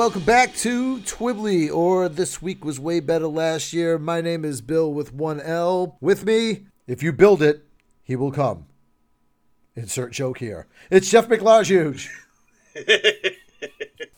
Welcome back to Twibbly, or This Week Was Way Better Last Year. My name is Bill with one L. With me, if you build it, he will come. Insert joke here. It's Jeff McLajuge.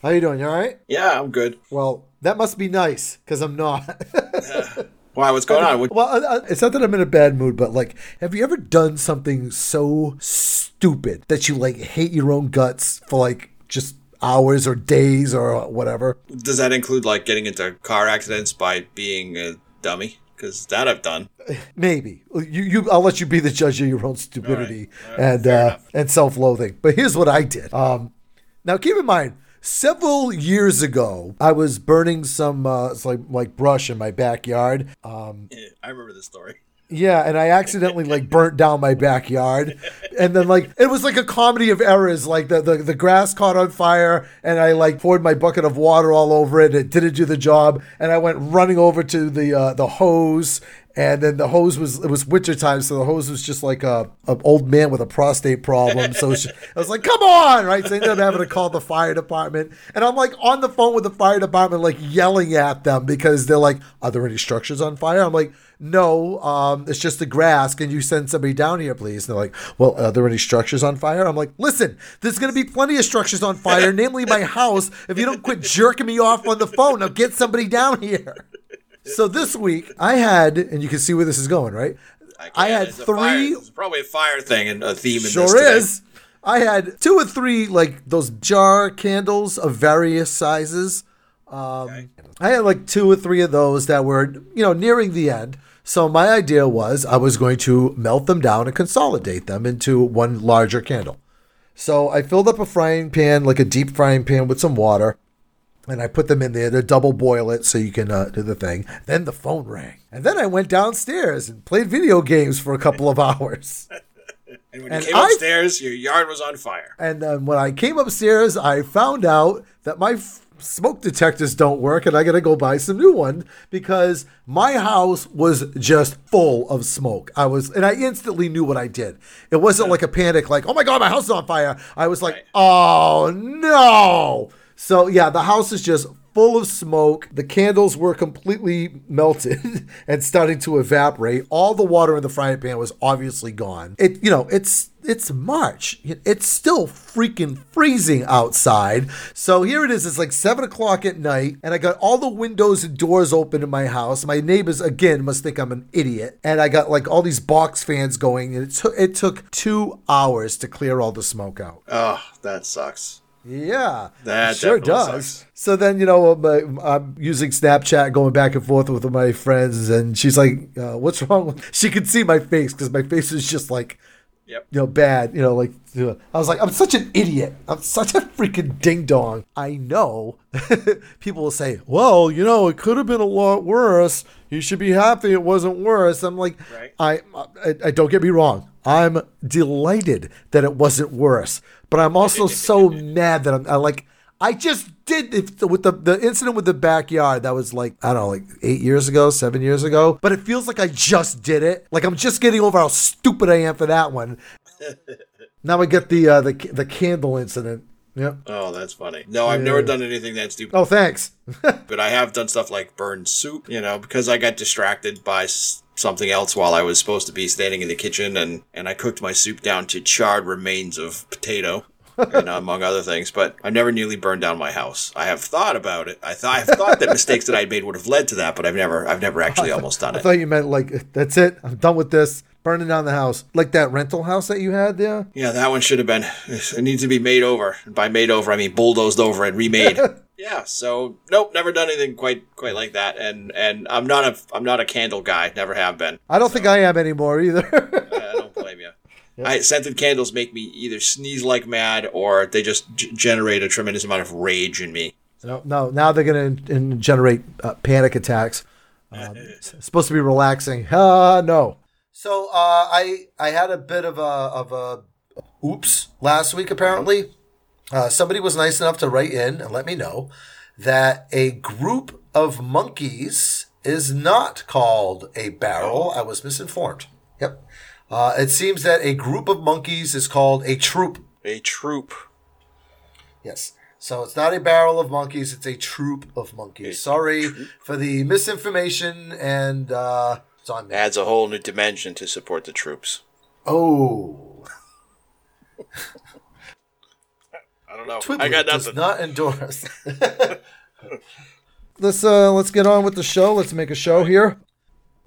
How you doing? You all right? Yeah, I'm good. Well, that must be nice, because I'm not. Why? What's going on? What- well, uh, uh, it's not that I'm in a bad mood, but like, have you ever done something so stupid that you like hate your own guts for like just hours or days or whatever? Does that include like getting into car accidents by being a dummy? Because that I've done. Maybe you, you. I'll let you be the judge of your own stupidity All right. All right. and uh, and self-loathing. But here's what I did. Um, now keep in mind, several years ago, I was burning some uh, like like brush in my backyard. Um, Yeah, I remember this story. Yeah, and I accidentally like burnt down my backyard, and then like it was like a comedy of errors. Like the, the the grass caught on fire, and I like poured my bucket of water all over it. It didn't do the job, and I went running over to the uh, the hose. And then the hose was it was wintertime, so the hose was just like a an old man with a prostate problem. So just- I was like, "Come on!" Right? So I ended up having to call the fire department, and I'm like on the phone with the fire department, like yelling at them because they're like, "Are there any structures on fire?" I'm like, no, um, it's just the grass. Can you send somebody down here, please? And they're like, well, are there any structures on fire? I'm like, listen, there's going to be plenty of structures on fire, namely my house. If you don't quit jerking me off on the phone, now get somebody down here. So this week I had, and you can see where this is going, right? I, can't. had It's three. It's probably a fire thing and a theme in Sure is. I had two or three like those jar candles of various sizes. Um, I had like two or three of those that were, you know, nearing the end. So my idea was I was going to melt them down and consolidate them into one larger candle. So I filled up a frying pan, like a deep frying pan with some water, and I put them in there to double boil it so you can uh, do the thing. Then the phone rang. And then I went downstairs and played video games for a couple of hours. And when And you came I- upstairs, your yard was on fire. And then when I came upstairs, I found out that my f- smoke detectors don't work and I got to go buy some new one because my house was just full of smoke. I was, and I instantly knew what I did. It wasn't like a panic, like, oh my God, my house is on fire. I was like, Right. oh no. So yeah, the house is just full of smoke. The candles were completely melted and starting to evaporate. All the water in the frying pan was obviously gone. It, you know, it's it's March. It's still freaking freezing outside. So here it is. It's like seven o'clock at night, and I got all the windows and doors open in my house. My neighbors again must think I'm an idiot, and I got like all these box fans going, and it took it took two hours to clear all the smoke out. Oh, that sucks. Yeah, That sure does. sucks. So then, you know, I'm using Snapchat, going back and forth with my friends, and she's like, uh, "What's wrong?" with She could see my face because my face is just like, Yep. you know, bad. You know, like I was like, "I'm such an idiot. I'm such a freaking ding dong." I know. People will say, "Well, you know, it could have been a lot worse. You should be happy it wasn't worse." I'm like, Right. I, I, I don't get me wrong. I'm delighted that it wasn't worse, but I'm also so mad that I'm I like I just did it with the the incident with the backyard. That was like I don't know, like eight years ago, seven years ago. But it feels like I just did it. Like I'm just getting over how stupid I am for that one. now I get the uh, the the candle incident. Yep. Oh, that's funny. No, I've never done anything that stupid. Oh, thanks. But I have done stuff like burn soup, you know, because I got distracted by s- something else while I was supposed to be standing in the kitchen and, and I cooked my soup down to charred remains of potato. and among other things, but I never nearly burned down my house. I have thought about it. I thought I've thought that mistakes that I made would have led to that, but I've never I've never actually almost done it. I thought you meant like that's it. I'm done with this. burning down the house, like that rental house that you had there. Yeah, that one should have been. It needs to be made over. By made over, I mean bulldozed over and remade. yeah. So nope, never done anything quite quite like that. And and I'm not a I'm not a candle guy. Never have been. I don't think I am anymore either. I don't blame you. I, scented candles make me either sneeze like mad or they just g- generate a tremendous amount of rage in me. no, no. Now they're going to generate uh, panic attacks. Um, supposed to be relaxing. Uh, no. So uh, I I had a bit of a of a oops last week. Apparently, uh, somebody was nice enough to write in and let me know that a group of monkeys is not called a barrel. I was misinformed. Yep. Uh, it seems that a group of monkeys is called a troop. A troop. Yes. So it's not a barrel of monkeys, it's a troop of monkeys. Sorry for the misinformation and uh it's on me. Adds a whole new dimension to support the troops. Oh. I don't know. Twibbly I got does not endorse. let's uh let's get on with the show. Let's make a show here.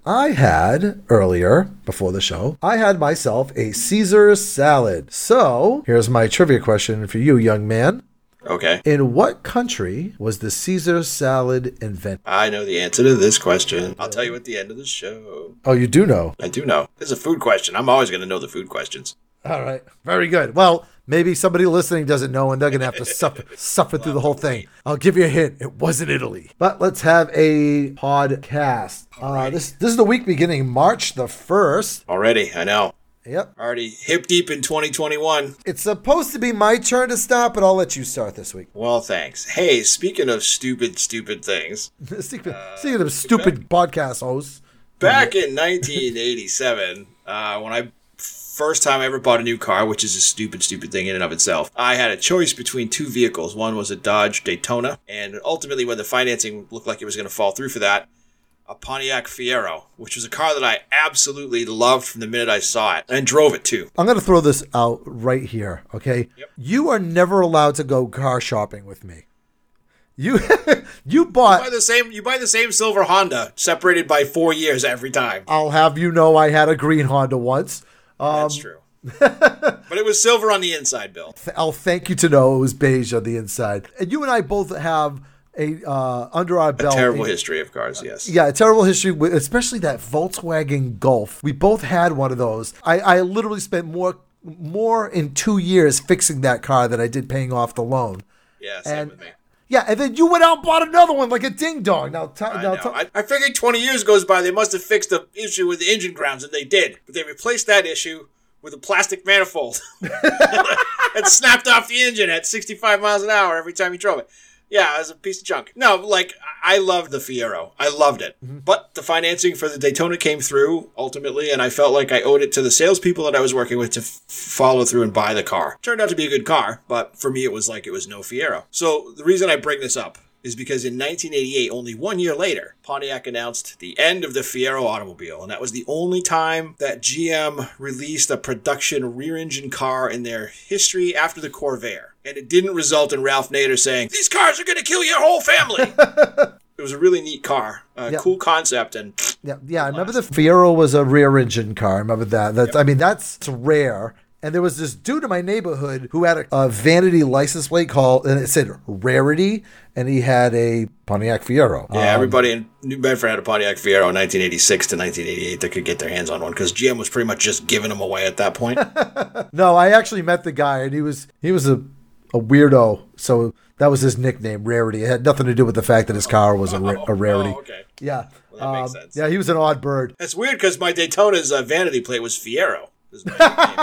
I had earlier before the show, I had myself a Caesar salad. So here's my trivia question for you, young man. Okay. In what country was the Caesar salad invented? I know the answer to this question. I'll tell you at the end of the show. Oh, you do know. I do know. This is a food question. I'm always going to know the food questions. All right. Very good. Well, maybe somebody listening doesn't know and they're going to have to suffer suffer through the whole thing. I'll give you a hint. It wasn't Italy. But let's have a podcast. Uh, this this is the week beginning March the 1st. Already, I know. Yep. Already hip deep in 2021. It's supposed to be my turn to stop, but I'll let you start this week. Well, thanks. Hey, speaking of stupid, stupid things, Speaking speaking of stupid podcast hosts, back in 1987, uh, when I first time I ever bought a new car, which is a stupid, stupid thing in and of itself, I had a choice between two vehicles. One was a Dodge Daytona, and ultimately, when the financing looked like it was going to fall through for that, a Pontiac Fiero, which was a car that I absolutely loved from the minute I saw it, and drove it too. I'm going to throw this out right here, okay? Yep. You are never allowed to go car shopping with me. You you bought buy the same you buy the same silver Honda separated by 4 years every time. I'll have you know I had a green Honda once. Um, That's true. but it was silver on the inside, Bill. I'll thank you to know it was beige on the inside. And you and I both have a uh, under our belt. A Terrible a- history of cars, yes. Yeah, a terrible history, with, especially that Volkswagen Golf. We both had one of those. I, I literally spent more more in two years fixing that car than I did paying off the loan. Yeah, same And- with me. Yeah, and then you went out and bought another one like a ding dong. Now, t- I, now t- I, I figured 20 years goes by, they must have fixed the issue with the engine grounds, and they did. But they replaced that issue with a plastic manifold and snapped off the engine at 65 miles an hour every time you drove it. Yeah, it was a piece of junk. No, like, I loved the Fiero. I loved it. Mm-hmm. But the financing for the Daytona came through ultimately, and I felt like I owed it to the salespeople that I was working with to f- follow through and buy the car. Turned out to be a good car, but for me, it was like it was no Fiero. So the reason I bring this up is because in 1988, only one year later, Pontiac announced the end of the Fiero automobile, and that was the only time that GM released a production rear-engine car in their history after the Corvair. And it didn't result in Ralph Nader saying, "These cars are going to kill your whole family." it was a really neat car, a Yeah. cool concept, and Yeah, yeah. I remember the Fiero was a rear engine car. I remember that. That's, I mean, that's rare. And there was this dude in my neighborhood who had a, a vanity license plate called, and it said Rarity, and he had a Pontiac Fiero. yeah, um, everybody in New Bedford had a Pontiac Fiero in 1986 to 1988 that could get their hands on one because GM was pretty much just giving them away at that point. No, I actually met the guy, and he was he was a, a weirdo. So that was his nickname, Rarity. It had nothing to do with the fact that his car was a, ra- a rarity. Oh, okay. Yeah, that makes Um, sense. Yeah, he was an odd bird. That's weird because my Daytona's uh, vanity plate was Fiero. Is my nickname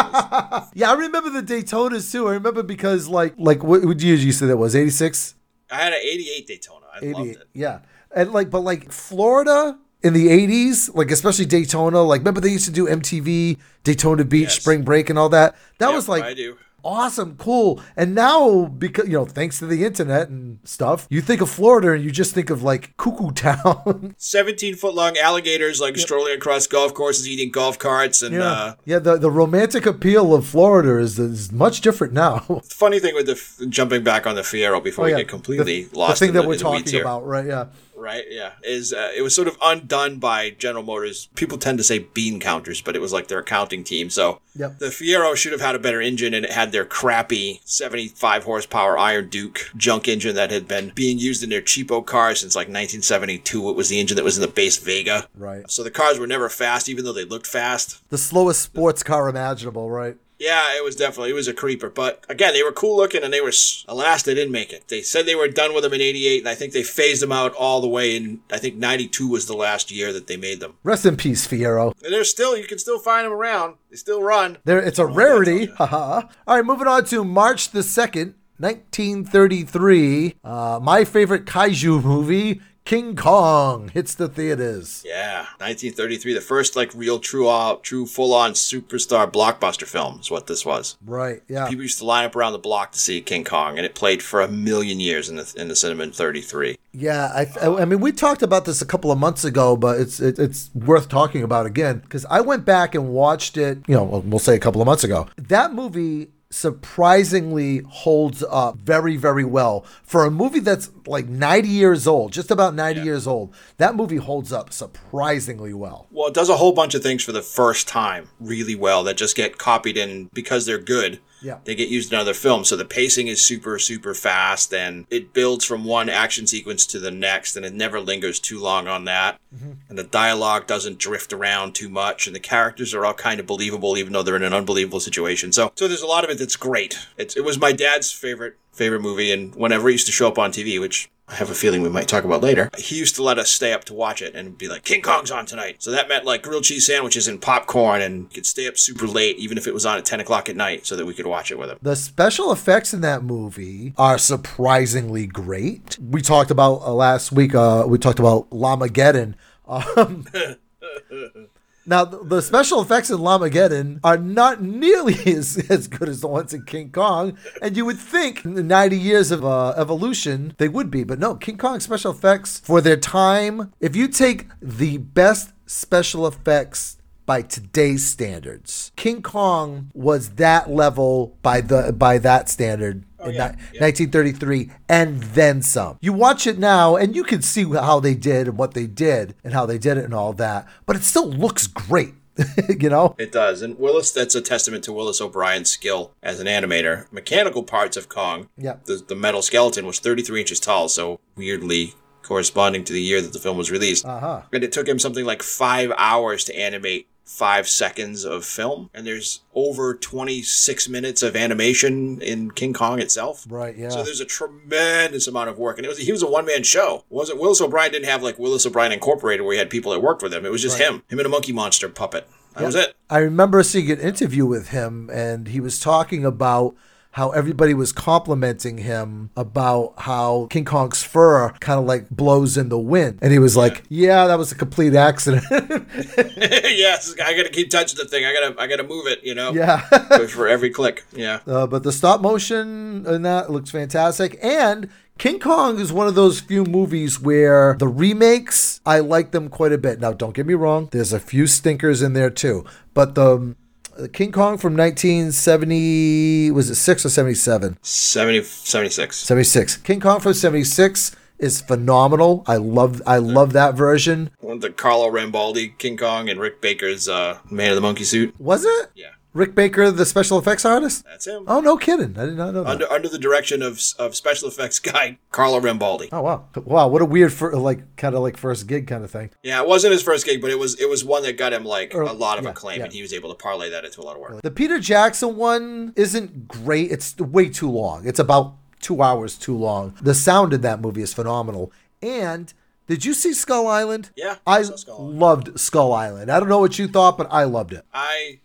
was. Yeah, I remember the Daytonas too. I remember because like like what would you you say that was eighty six. I had an 88 Daytona. I loved it. Yeah. And like, but like Florida in the 80s, like especially Daytona, like remember they used to do MTV, Daytona Beach, Yes. Spring Break, and all that? That Yep, was like I do. Awesome, cool. And now, because, you know, thanks to the internet and stuff, you think of Florida and you just think of like Cuckoo Town. 17 foot long alligators like strolling across golf courses, eating golf carts, and yeah. uh, yeah. The, the romantic appeal of Florida is, is much different now. funny thing with the f- jumping back on the Fiero before Oh, yeah. we get completely the, lost. the thing in that the, we're in the weeds talking about, right? Yeah. Right? Yeah, is uh, it was sort of undone by General Motors. People tend to say bean counters, but it was like their accounting team. So Yep. the Fiero should have had a better engine, and it had their crappy 75 horsepower Iron Duke junk engine that had been being used in their cheapo cars since like 1972. It was the engine that was in the base Vega. Right. So the cars were never fast, even though they looked fast. The slowest sports car imaginable, right? Yeah, it was definitely it was a creeper. But again, they were cool looking, and they were alas they didn't make it. They said they were done with them in '88, and I think they phased them out all the way. In I think '92 was the last year that they made them. Rest in peace, Fiero. And they're still you can still find them around. They still run. There, it's a rarity. Haha. All right, moving on to March the second, 1933. Uh, my favorite kaiju movie, King Kong, hits the theaters. Yeah, 1933, the first like real true uh, true full on superstar blockbuster film is what this was. Right. Yeah. People used to line up around the block to see King Kong, and it played for a million years in the in the cinema in 33. Yeah, I, I mean, we talked about this a couple of months ago, but it's it, it's worth talking about again because I went back and watched it. You know, we'll say a couple of months ago. That movie surprisingly holds up very very well. For a movie that's like 90 years old just about 90 years old that movie holds up surprisingly well. Well, it does a whole bunch of things for the first time really well that just get copied in because they're good. Yeah. They get used in other films. So the pacing is super, super fast and it builds from one action sequence to the next and it never lingers too long on that. Mm-hmm. And the dialogue doesn't drift around too much and the characters are all kind of believable even though they're in an unbelievable situation. So so there's a lot of it that's great. It's, it was my dad's favorite favorite movie and whenever it used to show up on TV, which I have a feeling we might talk about later. He used to let us stay up to watch it and be like, King Kong's on tonight. So that meant like grilled cheese sandwiches and popcorn and could stay up super late, even if it was on at 10 o'clock at night, so that we could watch it with him. The special effects in that movie are surprisingly great. We talked about uh, last week. Uh, we talked about Llamageddon. Um, now, the special effects in Llamageddon are not nearly as, as good as the ones in King Kong, and you would think in the 90 years of uh, evolution they would be, but no. King Kong special effects for their time. If you take the best special effects by today's standards. King Kong was that level by the by that standard in yeah, ni- yeah. 1933 and then some. You watch it now and you can see how they did and what they did and how they did it and all that, but it still looks great. you know? It does. And Willis, that's a testament to Willis O'Brien's skill as an animator. Mechanical parts of Kong, Yeah. the, the metal skeleton was 33 inches tall, so weirdly corresponding to the year that the film was released. Uh-huh. And it took him something like five hours to animate five seconds of film. And there's over 26 minutes of animation in King Kong itself. Right, yeah. So there's a tremendous amount of work, and it was he was a one man show. It wasn't Willis O'Brien didn't have like Willis O'Brien Incorporated where he had people that worked with him. It was just him, him and a monkey monster puppet. That was it. I remember seeing an interview with him, and he was talking about how everybody was complimenting him about how King Kong's fur kind of like blows in the wind. And he was like, Yeah, that was a complete accident. yes, I gotta keep touching the thing. I gotta I gotta move it. You know. yeah. For- every click. Yeah. Uh, but the stop motion in that looks fantastic. And King Kong is one of those few movies where the remakes, I like them quite a bit. Now, don't get me wrong, there's a few stinkers in there too. But the King Kong from 1970, was it 6 or 77? 70, 76. 76. King Kong from 76 is phenomenal. I love I love that version. The Carlo Rambaldi King Kong and Rick Baker's uh, Man of the Monkey Suit. Was it? Yeah, Rick Baker, the special effects artist? that's him. Oh, no kidding. I did not know that. Under under the direction of of special effects guy Carlo Rambaldi. Oh wow, wow! What a weird, fir- like kind of like first gig kind of thing. Yeah, it wasn't his first gig, but it was it was one that got him like Or- a lot of yeah, acclaim, yeah. and he was able to parlay that into a lot of work. The Peter Jackson one isn't great. It's way too long. It's about two hours too long. The sound in that movie is phenomenal. And did you see Skull Island? Yeah, I I Skull Island. loved Skull Island. I don't know what you thought, but I loved it. I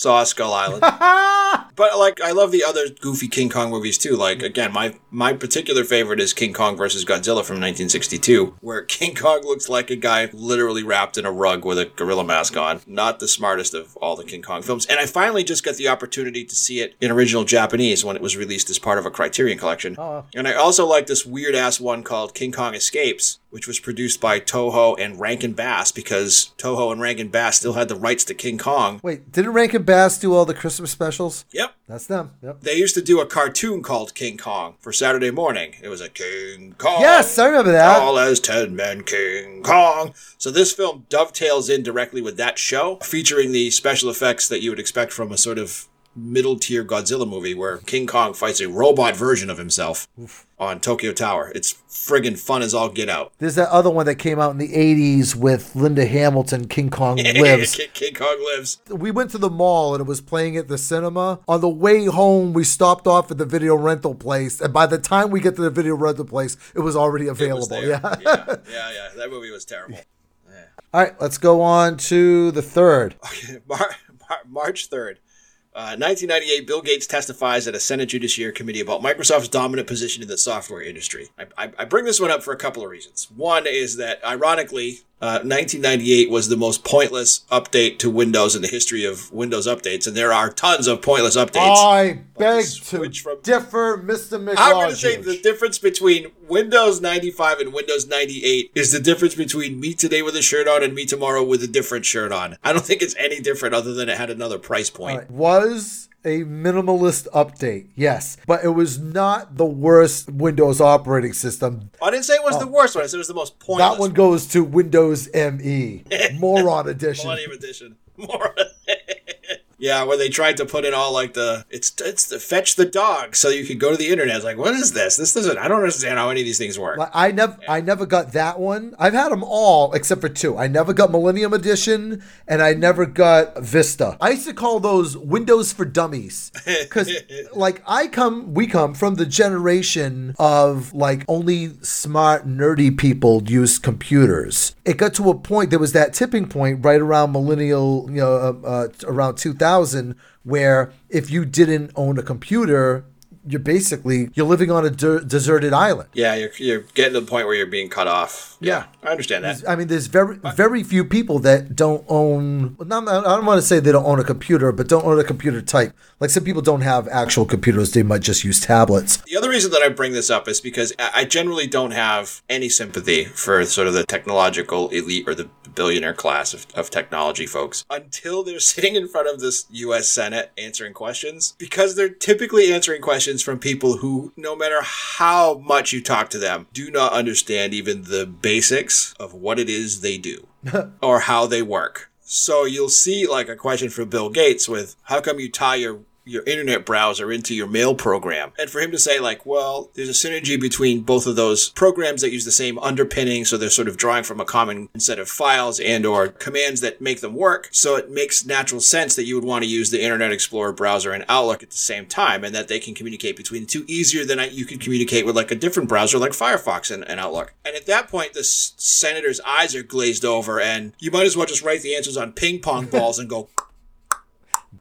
saw Skull Island. But like I love the other goofy King Kong movies too. Like again, my my particular favorite is King Kong versus Godzilla from 1962, where King Kong looks like a guy literally wrapped in a rug with a gorilla mask on. Not the smartest of all the King Kong films. And I finally just got the opportunity to see it in original Japanese when it was released as part of a Criterion collection. Oh. And I also like this weird ass one called King Kong Escapes, which was produced by Toho and Rankin Bass because Toho and Rankin Bass still had the rights to King Kong. Wait, didn't Rankin Bass do all the Christmas specials? Yep. That's them. Yep. They used to do a cartoon called King Kong for Saturday morning. It was a King Kong. Yes, I remember that. Tall as ten men, King Kong. So this film dovetails in directly with that show, featuring the special effects that you would expect from a sort of middle tier Godzilla movie where King Kong fights a robot version of himself on Tokyo Tower. It's friggin' fun as all get out. There's that other one that came out in the 80s with Linda Hamilton, King Kong Lives. King, King Kong lives. we went to the mall and it was playing at the cinema. On the way home, we stopped off at the video rental place. And by the time we get to the video rental place, it was already It was available. yeah. yeah, yeah, yeah. That movie was terrible. All right, let's go on to the third. Mar- Mar- March 3rd. Uh, 1998, Bill Gates testifies at a Senate Judiciary Committee about Microsoft's dominant position in the software industry. I, I, I bring this one up for a couple of reasons. One is that, ironically, uh, 1998 was the most pointless update to Windows in the history of Windows updates, and there are tons of pointless updates. I beg to from- differ, Mr. McLaughlin. I'm going to say the difference between Windows 95 and Windows 98 is the difference between me today with a shirt on and me tomorrow with a different shirt on. I don't think it's any different other than it had another price point. was a minimalist update, yes, but it was not the worst Windows operating system. I didn't say it was the oh. worst one. I said it was the most pointless. Oh. That one goes to Windows ME, Moron Edition. Millennium Edition. More. yeah, where they tried to put in all like the it's it's the fetch the dog so you could go to the internet. It's like, what is this? This doesn't. I don't understand how any of these things work. Like, I never, I never got that one. I've had them all except for two. I never got Millennium Edition, and I never got Vista. I used to call those Windows for Dummies because, like, I come, we come from the generation of like only smart, nerdy people use computers. It got to a point. There was that tipping point right around millennial, you know, uh, uh, around 2000, where if you didn't own a computer. You're basically you're living on a de- deserted island. yeah, you're you're getting to the point where you're being cut off. Yeah. I understand that. I mean, there's very very few people that don't own. well, Not, I don't want to say they don't own a computer, but don't own a computer type. Like some people don't have actual computers; they might just use tablets. The other reason that I bring this up is because I generally don't have any sympathy for sort of the technological elite or the billionaire class of, of technology folks until they're sitting in front of this US Senate answering questions because they're typically answering questions from people who, no matter how much you talk to them, do not understand even the basics of what it is they do or how they work. So you'll see like a question from Bill Gates with how come you tie your your internet browser into your mail program. And for him to say like, well, there's a synergy between both of those programs that use the same underpinning, so they're sort of drawing from a common set of files and or commands that make them work. So it makes natural sense that you would want to use the Internet Explorer browser and Outlook at the same time and that they can communicate between the two easier than you could communicate with like a different browser like Firefox and, and Outlook. And at that point, the senator's eyes are glazed over and you might as well just write the answers on ping pong balls and go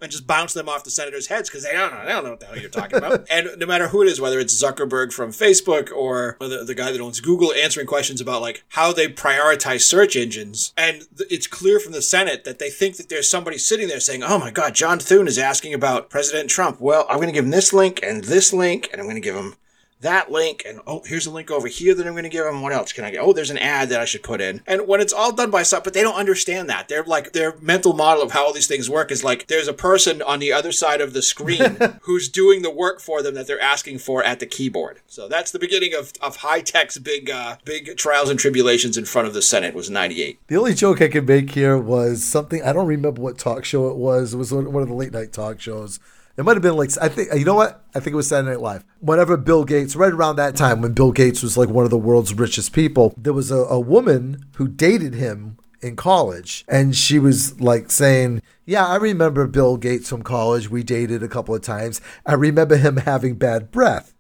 and just bounce them off the senators' heads because they don't know. They don't know what the hell you're talking about. and no matter who it is, whether it's Zuckerberg from Facebook or the, the guy that owns Google, answering questions about like how they prioritize search engines, and th- it's clear from the Senate that they think that there's somebody sitting there saying, "Oh my God, John Thune is asking about President Trump." Well, I'm going to give him this link and this link, and I'm going to give him that link and oh here's a link over here that i'm going to give them. What else can i get? Oh there's an ad that i should put in. And when it's all done by stuff but they don't understand that. They're like their mental model of how all these things work is like there's a person on the other side of the screen who's doing the work for them that they're asking for at the keyboard. So that's the beginning of, of high-tech's big uh, big trials and tribulations in front of the senate. Was 98 The only joke I could make here was something I don't remember what talk show it was. It was one of the late night talk shows. It might have been like I think you know what I think it was Saturday Night Live. Whenever Bill Gates, right around that time when Bill Gates was like one of the world's richest people, there was a, a woman who dated him in college, and she was like saying, "Yeah, I remember Bill Gates from college. We dated a couple of times. I remember him having bad breath."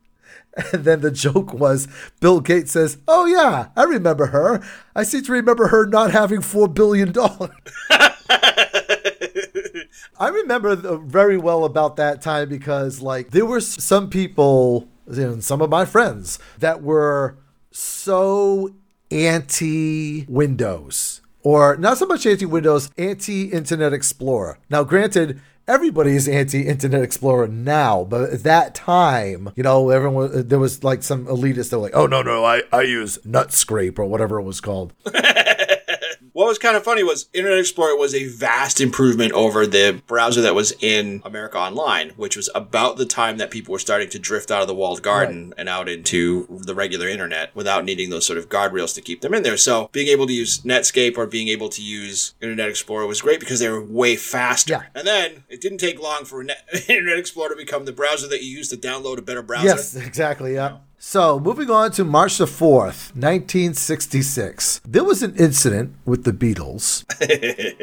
And then the joke was Bill Gates says, Oh, yeah, I remember her. I seem to remember her not having $4 billion. I remember very well about that time because, like, there were some people, know, some of my friends that were so anti Windows, or not so much anti Windows, anti Internet Explorer. Now, granted, everybody is anti Internet Explorer now, but at that time, you know, everyone uh, there was like some elitists that were like, oh no no, I I use Nutscrape or whatever it was called. what was kind of funny was Internet Explorer was a vast improvement over the browser that was in America Online, which was about the time that people were starting to drift out of the walled garden and out into the regular internet without needing those sort of guardrails to keep them in there. So being able to use Netscape or being able to use Internet Explorer was great because they were way faster. Yeah. And then it didn't take long for Net- Internet Explorer to become the browser that you use to download a better browser. Yes, exactly. Yeah. So, moving on to March the 4th, 1966. There was an incident with the Beatles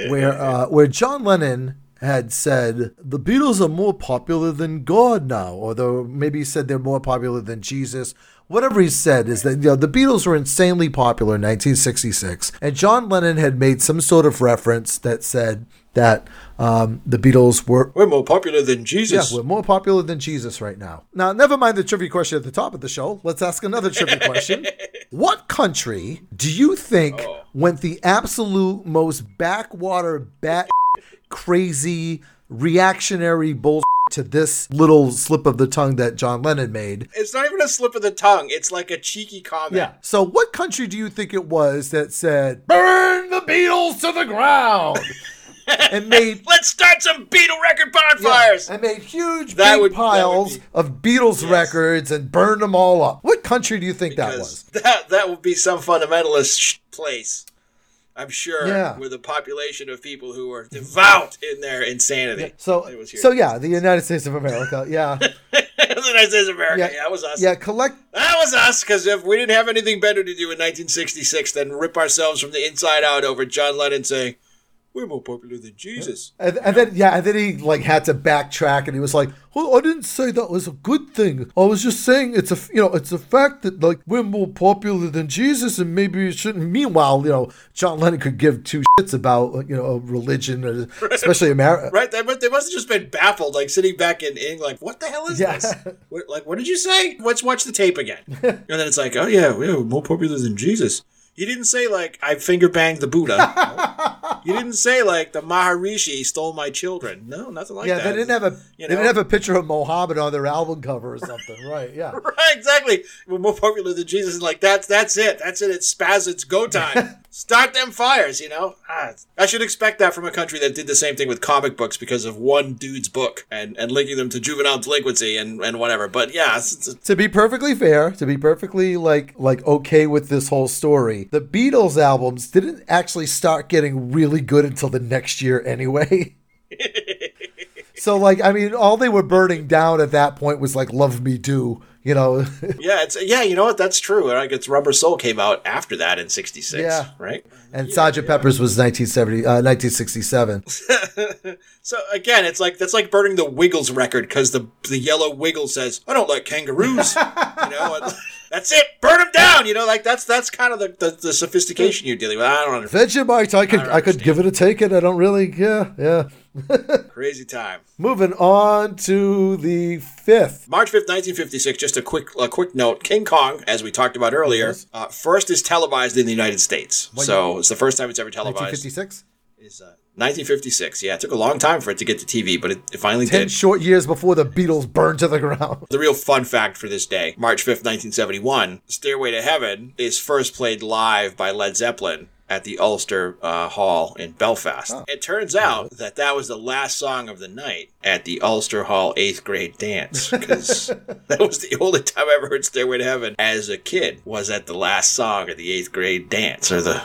where uh, where John Lennon had said the Beatles are more popular than God now, or maybe he said they're more popular than Jesus. Whatever he said is that you know the Beatles were insanely popular in 1966, and John Lennon had made some sort of reference that said that um, the Beatles were We're more popular than Jesus. yeah, we're more popular than Jesus right now. Now, never mind the trivia question at the top of the show. Let's ask another trivia question. What country do you think went the absolute most backwater, bat crazy, reactionary bullshit to this little slip of the tongue that John Lennon made? It's not even a slip of the tongue. It's like a cheeky comment. Yeah. So, what country do you think it was that said, burn the Beatles to the ground? And made Let's start some Beatle record bonfires. and made huge That big would- piles be- of Beatles records and burned them all up. What country do you think that was? That that would be some fundamentalist sh- place. I'm sure, Yeah. with a population of people who are devout in their insanity. So, It was here. so yeah, the United States of America. Yeah, the United States of America. Yeah. Yeah, that was us. yeah. Collect. That was us, because if we didn't have anything better to do in 1966 than rip ourselves from the inside out over John Lennon saying, "We're more popular than Jesus." And, and then yeah, and then he like had to backtrack, and he was like, "Well, I didn't say that was a good thing. I was just saying it's a you know it's a fact that like we're more popular than Jesus, and maybe it shouldn't." Meanwhile, you know, John Lennon could give two shits about you know religion, uh, or especially America. Right? They must, they must have just been baffled, like sitting back in England, like, what the hell is Yeah. this? What, like, what did you say? Let's watch the tape again. and then it's like, oh yeah, we're more popular than Jesus. You didn't say like I finger banged the Buddha. you didn't say like the Maharishi stole my children. No, nothing like Yeah, that. Yeah, they didn't have a You they didn't have a picture of Mohammed on their album cover or something, right? Yeah. Right, exactly. We're more popular than Jesus. Like that's that's it. That's it. It's spaz. It's go time. Start them fires. You know. Ah, I should expect that from a country that did the same thing with comic books because of one dude's book and and linking them to juvenile delinquency and and whatever. But yeah, it's, it's, to be perfectly fair, to be perfectly like like okay with this whole story, the Beatles albums didn't actually start getting really good until the next year anyway. so like I mean, all they were burning down at that point was like "Love Me Do," you know. yeah, it's yeah. You know what? That's true. Like it's Rubber Soul came out after that in '66. Yeah. Right. and Sgt. Pepper's was 1970, uh, 1967. So again, it's like that's like burning the Wiggles record because the the yellow Wiggle says, "I don't like kangaroos." you know, that's it. Burn them down. You know, like that's that's kind of the, the, the sophistication you're dealing with. I don't understand. Vegemite, I could don't I, could give it a take it. I don't really, yeah, yeah. Crazy time. Moving on to the fifth. March 5th, 1956, just a quick a quick note. King Kong, as we talked about earlier, uh, first is televised in the United States. so it's the first time it's ever televised. 1956. Is uh, 1956. Yeah, it took a long time for it to get to TV, but it, it finally Ten did. short years before the Beatles burned to the ground. The real fun fact for this day, March 5th, 1971, Stairway to Heaven is first played live by Led Zeppelin at the Ulster uh, Hall in Belfast. It turns out that that was the last song of the night at the Ulster Hall 8th grade dance because that was the only time I ever heard Stairway to Heaven as a kid was at the last song of the 8th grade dance or the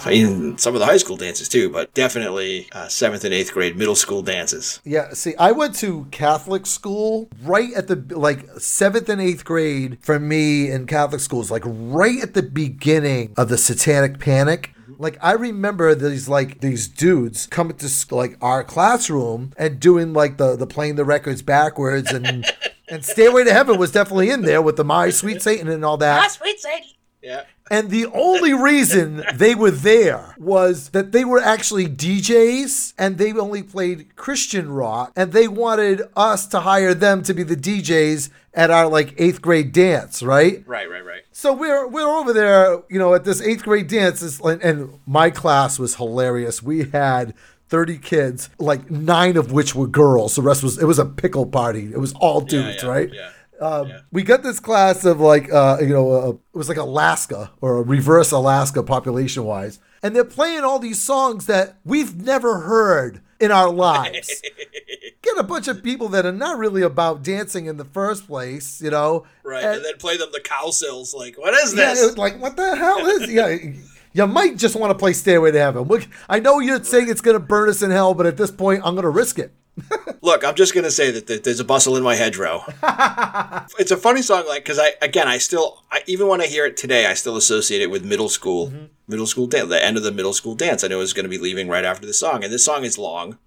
some of the high school dances too, but definitely uh, 7th and 8th grade middle school dances. Yeah, see, I went to Catholic school right at the like seventh and eighth grade for me in Catholic schools, like right at the beginning of the Satanic Panic. Mm-hmm. Like I remember these like these dudes coming to like our classroom and doing like the the playing the records backwards and and Stairway to Heaven was definitely in there with the My Sweet Satan and all that. My Sweet Satan. Yeah. And the only reason they were there was that they were actually DJs and they only played Christian rock and they wanted us to hire them to be the DJs at our like eighth grade dance, right? Right, right, right. So we're we're over there, you know, at this eighth grade dance, like- and my class was hilarious. We had 30 kids, like nine of which were girls. The rest was it was a pickle party. It was all dudes, yeah, right? yeah, Um, yeah. We got this class of like, uh, you know, uh, it was like Alaska or a reverse Alaska population wise. and they're playing all these songs that we've never heard in our lives. Get a bunch of people that are not really about dancing in the first place, you know. Right, and- and, then play them the Cowsills. Like, what is this? was like what the hell is yeah. You might just want to play Stairway to Heaven. I know you're saying it's going to burn us in hell, but at this point, I'm going to risk it. Look, I'm just gonna say that th- there's a bustle in my hedgerow. it's a funny song, like because I again, I still, I, even when I hear it today, I still associate it with middle school, Mm-hmm. middle school dance, the end of the middle school dance. I know it's going to be leaving right after the song, and this song is long,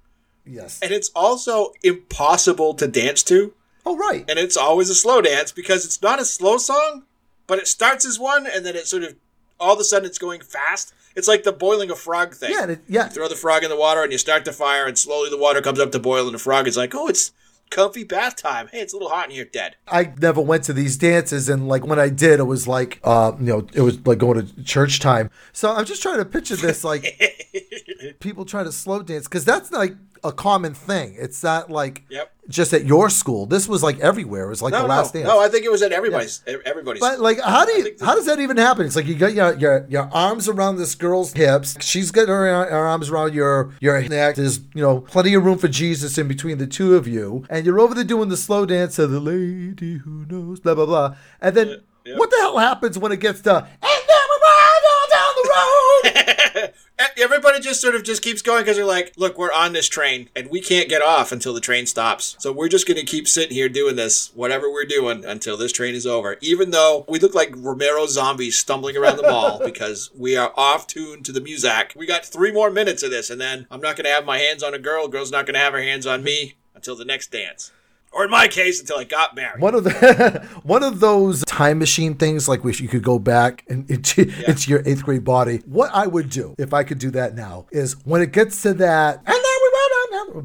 Yes. and it's also impossible to dance to, Oh, right. and it's always a slow dance because it's not a slow song, but it starts as one, and then it sort of all of a sudden it's going fast. It's like the boiling a frog thing. Yeah, it, yeah. You throw the frog in the water and you start the fire, and slowly the water comes up to boil, and the frog is like, "Oh, it's comfy bath time. Hey, it's a little hot in here, dead." I never went to these dances, and like when I did, it was like, uh, you know, it was like going to church time. So I'm just trying to picture this, like people try to slow dance because that's like a common thing. It's not like Yep. just at your school. This was like everywhere. It was like No, the no, last dance. no. I think it was at everybody's. Everybody's. But like, how do you? How does that even happen? It's like you got your your, your arms around this girl's hips. She's got her, her arms around your your neck. There's you know plenty of room for Jesus in between the two of you, and you're over there doing the slow dance of the lady who knows, blah blah blah. And then yeah. what the hell happens when it gets to? And then we ride all down the road. Everybody just sort of just keeps going because they're like, look, we're on this train and we can't get off until the train stops. So we're just going to keep sitting here doing this, whatever we're doing, until this train is over. Even though we look like Romero zombies stumbling around the mall because we are off tune to the music. We got three more minutes of this, and then I'm not going to have my hands on a girl. Girl's not going to have her hands on me until the next dance. Or in my case, until I got married. One of the one of those time machine things, like wish you could go back and into, into your eighth grade body. What I would do if I could do that now is when it gets to that, and we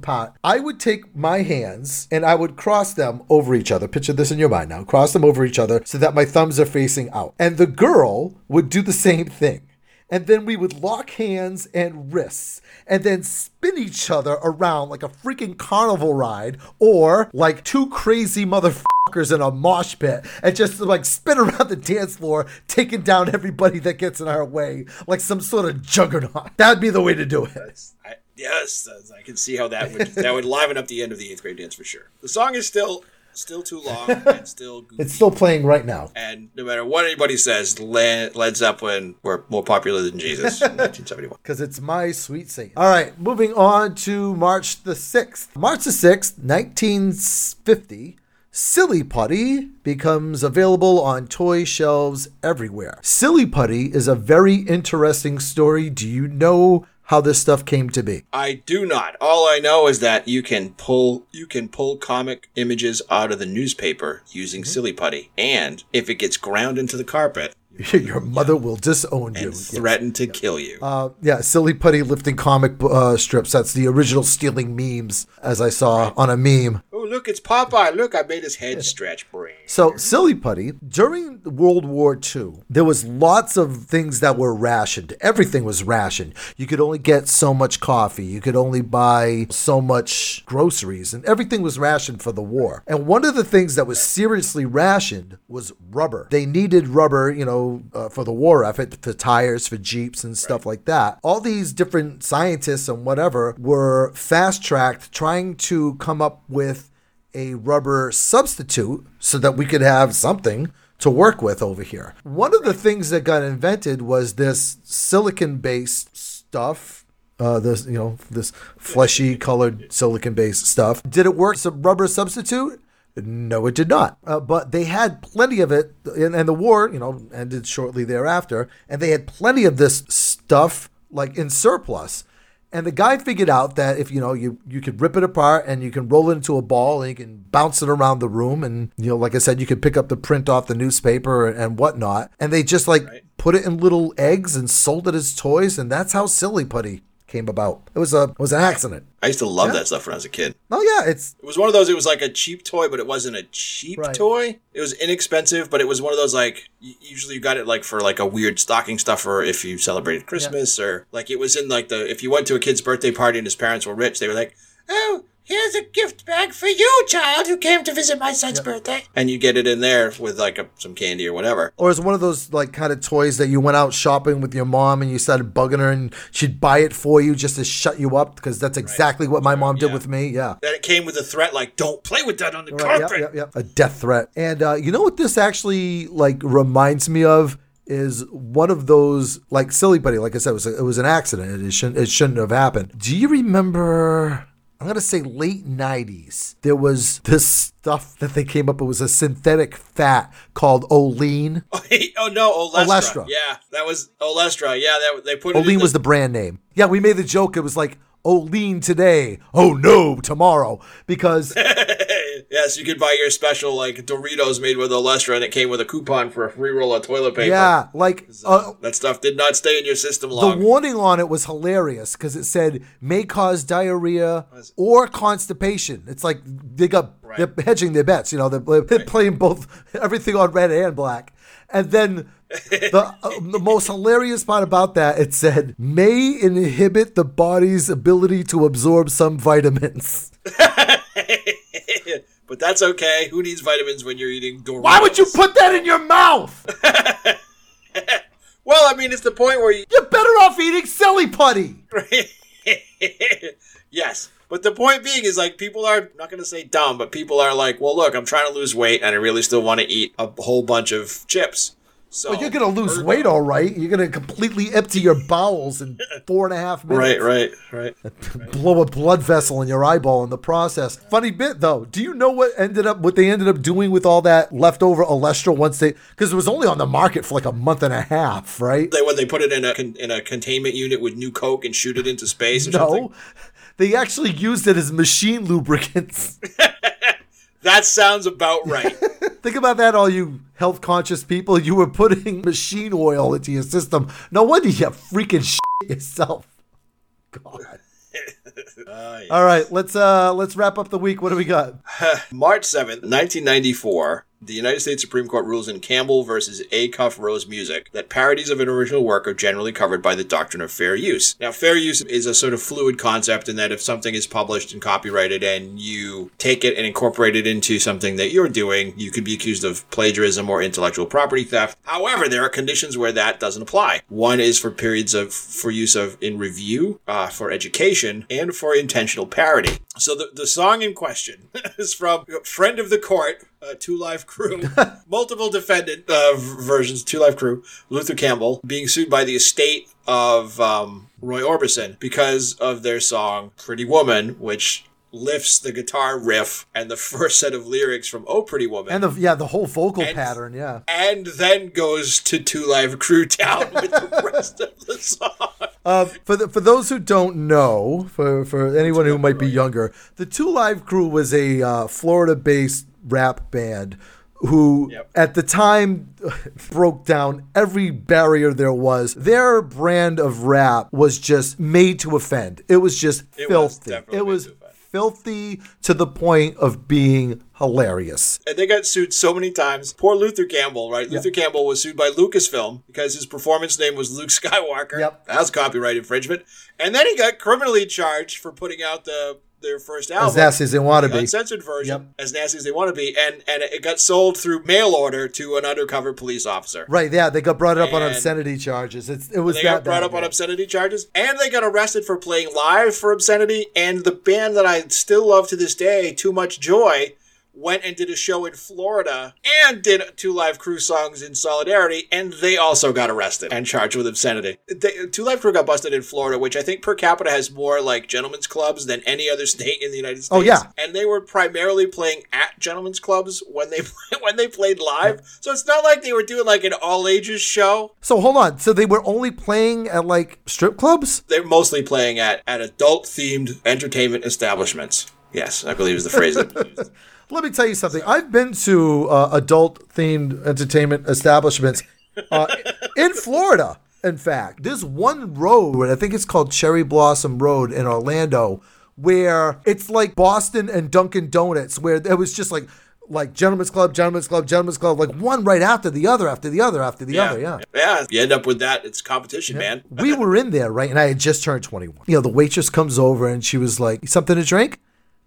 that I would take my hands and I would cross them over each other. Picture this in your mind now. Cross them over each other so that my thumbs are facing out, and the girl would do the same thing. And then we would lock hands and wrists and then spin each other around like a freaking carnival ride or like two crazy motherfuckers in a mosh pit and just like spin around the dance floor, taking down everybody that gets in our way like some sort of juggernaut. That'd be the way to do it. I, yes, I can see how that would that would liven up the end of the eighth grade dance for sure. The song is still still too long and still goofy. It's still playing right now. and no matter what anybody says, Led, Led Zeppelin were more popular than Jesus in 1971. because it's my sweet saint. All right, moving on to March the 6th. March the 6th, 1950. Silly Putty becomes available on toy shelves everywhere. Silly Putty is a very interesting story. Do you know how this stuff came to be? I do not. All I know is that you can pull you can pull comic images out of the newspaper using Silly Putty, and if it gets ground into the carpet, Your mother will disown you. and threaten to kill you. Uh, yeah, Silly Putty lifting comic uh, strips. That's the original stealing memes, as I saw on a meme. Look, it's Popeye. Look, I made his head stretch. Brain. So, Silly Putty, during World War II, there was lots of things that were rationed. Everything was rationed. You could only get so much coffee. You could only buy so much groceries, and everything was rationed for the war. And one of the things that was seriously rationed was rubber. They needed rubber, you know, uh, for the war effort, for tires, for jeeps, and stuff like that. All these different scientists and whatever were fast tracked trying to come up with a rubber substitute so that we could have something to work with over here. One of the things that got invented was this silicon based stuff. Uh, this you know this fleshy colored silicon based stuff. Did it work a rubber substitute? No, it did not. Uh, but they had plenty of it, and, and the war, you know, ended shortly thereafter, and they had plenty of this stuff like in surplus. And the guy figured out that if you know you you could rip it apart and you can roll it into a ball and you can bounce it around the room and you know like I said you could pick up the print off the newspaper and whatnot and they just like Right. put it in little eggs and sold it as toys and that's how Silly Putty came about. It was a it was an accident. I used to love Yeah. that stuff when I was a kid. Oh yeah, it's It was one of those. It was like a cheap toy, but it wasn't a cheap Right. toy. It was inexpensive, but it was one of those like usually you got it like for like a weird stocking stuffer if you celebrated Christmas or like it was in like the if you went to a kid's birthday party and his parents were rich, they were like, oh. Here's a gift bag for you, child, who came to visit my son's birthday. And you get it in there with like a, some candy or whatever. Or is one of those like kind of toys that you went out shopping with your mom and you started bugging her and she'd buy it for you just to shut you up because that's exactly what my mom did Yeah. with me. Yeah. That it came with a threat like, don't play with that on the Right, carpet. Yep, yep, yep. A death threat. And uh, you know what this actually like reminds me of is one of those like Silly Putty. Like I said, it was a, it was an accident. It shouldn't it shouldn't have happened. Do you remember? I'm gonna say late '90s. There was this stuff that they came up. It was a synthetic fat called Olean. Oh, oh no, Olestra. Olestra. Yeah, that was Olestra. Yeah, that they put it. in Olean the- was the brand name. Yeah, we made the joke. It was like Olean today. Oh no, tomorrow because yes, you could buy your special like Doritos made with Olestra, and it came with a coupon for a free roll of toilet paper. yeah, like uh, that stuff did not stay in your system long. The warning on it was hilarious because it said may cause diarrhea or constipation. It's like they got they're hedging their bets. You know, they're, they're playing both everything on red and black. And then the uh, the most hilarious part about that it said may inhibit the body's ability to absorb some vitamins. but that's okay. Who needs vitamins when you're eating Doritos? Why would you put that in your mouth? Well, I mean, it's the point where you. You're better off eating silly putty. yes. But the point being is like people are I'm not going to say dumb, but people are like, well, look, I'm trying to lose weight and I really still want to eat a whole bunch of chips. So Well, you're gonna lose weight, all right. You're gonna completely empty your bowels in four and a half minutes. Right, right, right. blow a blood vessel in your eyeball in the process. Funny bit though. Do you know what ended up what they ended up doing with all that leftover Olestra once they because it was only on the market for like a month and a half, right? They when they put it in a in a containment unit with new Coke and shoot it into space No. something. They actually used it as machine lubricants. That sounds about right. Think about that, all you health conscious people. You were putting machine oil into your system. No wonder you freaking shit yourself. God. All right, let's uh let's wrap up the week. What do we got? March 7th, 1994, the United States Supreme Court rules in Campbell versus Acuff-Rose Music that parodies of an original work are generally covered by the doctrine of fair use. Now, fair use is a sort of fluid concept in that if something is published and copyrighted and you take it and incorporate it into something that you're doing, you could be accused of plagiarism or intellectual property theft. However, there are conditions where that doesn't apply. One is for periods of for use of in review, uh, for education, and for intentional parody. So the, the song in question is from Friend of the Court, uh, Two Live Crew, multiple defendant uh, versions, Two Live Crew, Luther Campbell, being sued by the estate of um, Roy Orbison because of their song Pretty Woman, which lifts the guitar riff and the first set of lyrics from Oh Pretty Woman. And the yeah, the whole vocal And- pattern, yeah. and then goes to Two Live Crew Town with the rest of the song. Uh, for the, for those who don't know, for for anyone who might be younger, the Two Live Crew was a uh, Florida-based rap band who, Yep. at the time, broke down every barrier there was. Their brand of rap was just made to offend. It was just It filthy. definitely it was filthy to the point of being hilarious. And they got sued so many times. Poor Luther Campbell, right? Luther Campbell was sued by Lucasfilm because his performance name was Luke Skywalker. Yep. That was copyright infringement. And then he got criminally charged for putting out the their first album. As nasty as they want to be. uncensored version, Yep. as nasty as they want to be, and and it got sold through mail order to an undercover police officer. Right, yeah, they got brought up on obscenity charges. It's, it was They got brought bad, up on obscenity charges, and they got arrested for playing live for obscenity. And the band that I still love to this day, Too Much Joy, went and did a show in Florida and did two live crew songs in solidarity, and they also got arrested and charged with obscenity. They, two live crew got busted in Florida, which I think per capita has more like gentlemen's clubs than any other state in the United oh, States. Oh, yeah. and they were primarily playing at gentlemen's clubs when they when they played live. So it's not like they were doing like an all ages show. So hold on. So they were only playing at like strip clubs? they're mostly playing at, at adult themed entertainment establishments. Yes, I believe is the phrase. that was used. Let me tell you something. I've been to uh, adult themed entertainment establishments uh, in Florida. In fact, there's one road, I think it's called Cherry Blossom Road in Orlando, where it's like Boston and Dunkin' Donuts, where it was just like like gentlemen's club, gentlemen's club, gentlemen's club, like one right after the other, after the other, after the other. Yeah. yeah. You end up with that. It's competition, man. we were in there, right? And I had just turned 21. You know, the waitress comes over and she was like, something to drink?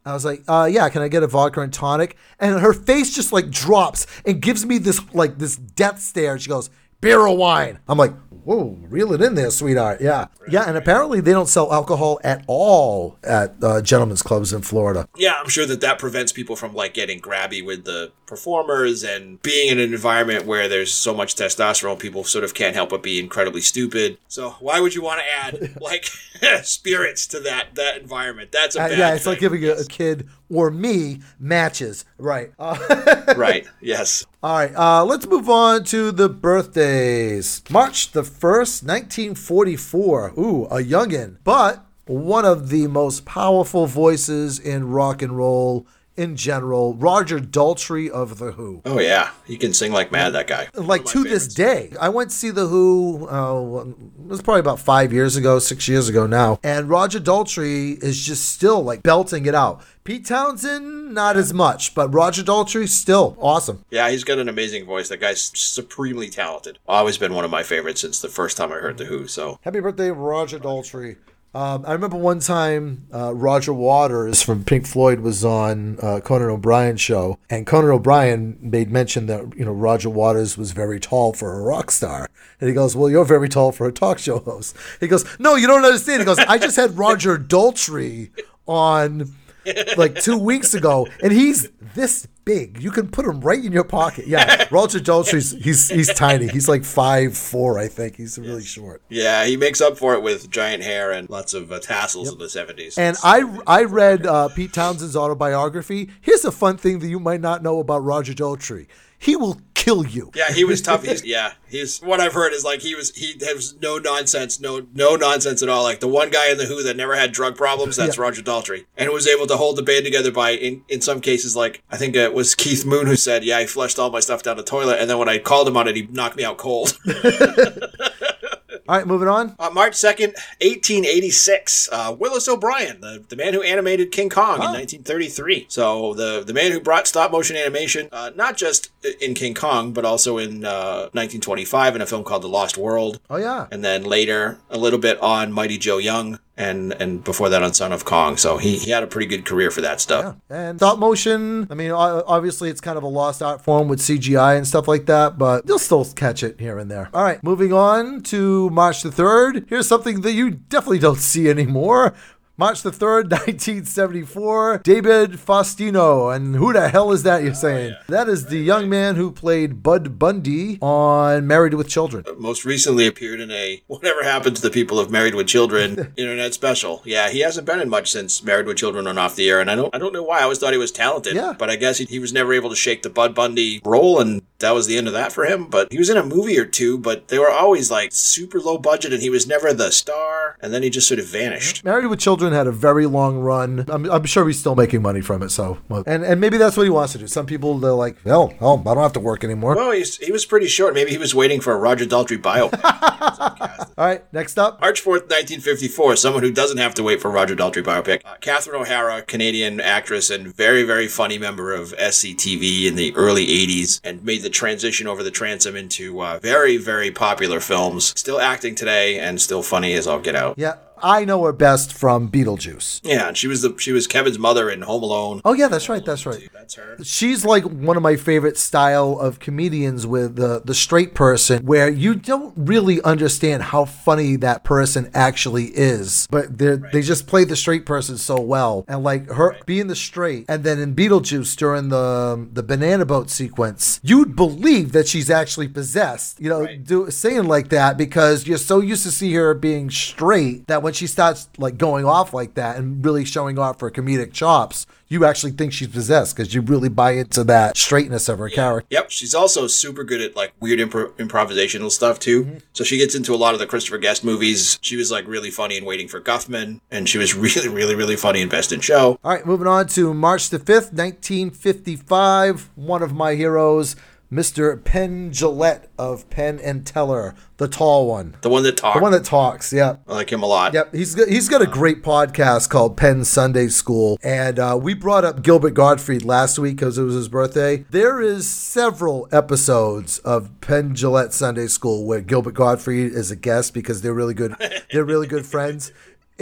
I was like, uh, yeah, can I get a vodka and tonic? And her face just like drops and gives me this like this death stare. She goes, beer or wine? I'm like, whoa, reel it in there, sweetheart. Yeah. Yeah. And apparently they don't sell alcohol at all at uh, gentlemen's clubs in Florida. Yeah, I'm sure that that prevents people from like getting grabby with the performers and being in an environment where there's so much testosterone. People sort of can't help but be incredibly stupid. So why would you want to add like spirits to that that environment? That's a Uh, yeah, it's thing. like giving a, a kid or me matches. Right. Uh, right. Yes. All right, uh, let's move on to the birthdays. March the 1st, 1944. Ooh, a youngin', but one of the most powerful voices in rock and roll in general, Roger Daltrey of The Who. Oh yeah, he can sing like mad. That guy. Like One of to this day, I went to see The Who, uh, it was probably about five years ago, six years ago now, and Roger Daltrey is just still like belting it out. Pete Townshend, not as much, but Roger Daltrey, still awesome. Yeah, he's got an amazing voice. That guy's supremely talented. Always been one of my favorites since the first time I heard the Who. So Happy birthday, Roger Daltrey. Um, I remember one time uh, Roger Waters from Pink Floyd was on uh, Conan O'Brien's show, and Conan O'Brien made mention that you know Roger Waters was very tall for a rock star, and he goes, "Well, you're very tall for a talk show host." He goes, "No, you don't understand." He goes, "I just had Roger Daltrey on." Like two weeks ago, and he's this big. You can put him right in your pocket. Yeah, Roger Daltrey's he's he's tiny. He's like five four, I think. He's really short. yeah, he makes up for it with giant hair and lots of uh, tassels in the seventies. And I I read uh, Pete Townshend's autobiography. Here's a fun thing that you might not know about Roger Daltrey. He will kill you. Yeah, he was tough. He's yeah, he's what I've heard is like he was he has no nonsense, no no nonsense at all. Like the one guy in the Who that never had drug problems, that's Roger Daltrey, and was able to hold the band together by in in some cases like I think it was Keith Moon who said, "Yeah, I flushed all my stuff down the toilet," and then when I called him on it, he knocked me out cold. All right, moving on. On March 2nd, 1886, uh, Willis O'Brien, the, the man who animated King Kong in 1933. So, the, the man who brought stop motion animation, uh, not just in King Kong, but also in uh, 1925 in a film called The Lost World. Oh yeah. And then later, a little bit on Mighty Joe Young, and, and before that on Son of Kong. So, he, he had a pretty good career for that stuff. Yeah. And stop motion. I mean, obviously, it's kind of a lost art form with CGI and stuff like that, but you'll still catch it here and there. All right, moving on to March the 3rd. Here's something that you definitely don't see anymore. March the 3rd, 1974, David Faustino. And who the hell is that, you're oh, saying? That is the young man who played Bud Bundy on Married with Children. Uh, most recently appeared in a Whatever Happened to the People of Married with Children internet special. Yeah, he hasn't been in much since Married with Children on off the air, and I don't I don't know why. I always thought he was talented. Yeah. But I guess he, he was never able to shake the Bud Bundy role and that was the end of that for him. But he was in a movie or two, but they were always like super low budget and he was never the star, and then he just sort of vanished. Married with Children had a very long run. I'm, I'm sure he's still making money from it. So, and and maybe that's what he wants to do. Some people they're like, hell, oh, I don't have to work anymore. Well, he's, he was pretty short. Maybe he was waiting for a Roger Daltrey biopic. All right, next up. March 4th, 1954, someone who doesn't have to wait for a Roger Daltrey biopic. Uh, Catherine O'Hara, Canadian actress and very, very funny member of SCTV in the early 80s and made the transition over the transom into uh, very, very popular films. Still acting today and still funny as all get out. Yeah, I know her best from Beetlejuice. Yeah, and she was the she was Kevin's mother in Home Alone. Oh yeah, that's right. That's right. That's her. She's like one of my favorite style of comedians with the the straight person where you don't really understand how funny that person actually is, but they are they just play the straight person so well. And like her being the straight, and then in Beetlejuice during the the banana boat sequence, you'd believe that she's actually possessed. You know, Right. do saying like that because you're so used to see her being straight that when she starts like going off like that and really showing off her comedic chops, you actually think she's possessed because you really buy into that straightness of her character. Yep, she's also super good at like weird impro- improvisational stuff too. Mm-hmm. So she gets into a lot of the Christopher Guest movies. She was like really funny in Waiting for Guffman, and she was really, really, really funny in Best in Show. All right, moving on to March the 5th, 1955. One of my heroes, Mr. Penn Jillette of Penn and Teller, the tall one. The one that talks. The one that talks, yeah. I like him a lot. Yep, he's got, he's got a great podcast called Penn Sunday School, and uh, we brought up Gilbert Gottfried last week because it was his birthday. There is several episodes of Penn Jillette Sunday School where Gilbert Gottfried is a guest because they're really good. They're really good friends.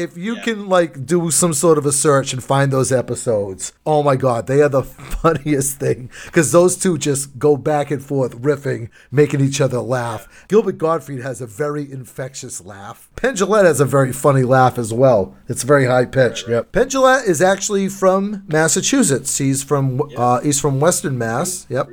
If you Yeah. can like do some sort of a search and find those episodes, oh my god, they are the funniest thing because those two just go back and forth riffing, making each other laugh. Gilbert Gottfried has a very infectious laugh. Penn Jillette has a very funny laugh as well. It's very high pitched. Yep. Penn Jillette is actually from Massachusetts. He's from uh, he's from Western Mass. Yep.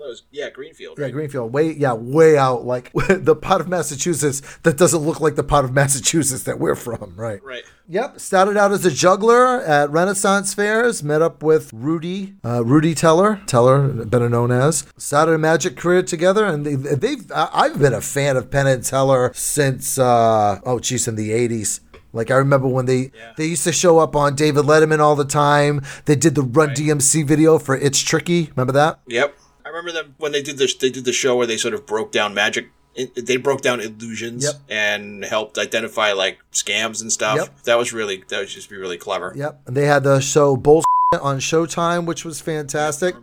Was, yeah, Greenfield. Yeah, Greenfield, way yeah, way out, like the part of Massachusetts that doesn't look like the part of Massachusetts that we're from, right? Right. Yep. Started out as a juggler at Renaissance fairs. Met up with Rudy, uh, Rudy Teller, Teller, better known as. Started a magic career together, and they, they've. I've been a fan of Penn and Teller since. Uh, oh, geez, in the '80s. Like I remember when they Yeah. they used to show up on David Letterman all the time. They did the Run DMC video for "It's Tricky." Remember that? Yep. I remember them when they did this. They did the show where they sort of broke down magic. They broke down illusions Yep. and helped identify like scams and stuff. Yep. That was really that was just be really clever. Yep. And they had the show Bullshit on Showtime, which was fantastic.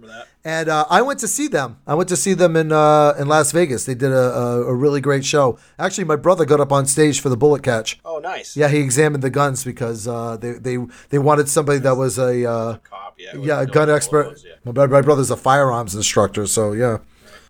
And uh, I went to see them. I went to see them in uh, in Las Vegas. They did a, a, a really great show. Actually, my brother got up on stage for the bullet catch. Oh, nice. Yeah, he examined the guns because uh, they, they they wanted somebody that was a uh, Cop. Yeah. yeah a gun idea what it expert. was, yeah. My, my brother's a firearms instructor, so yeah.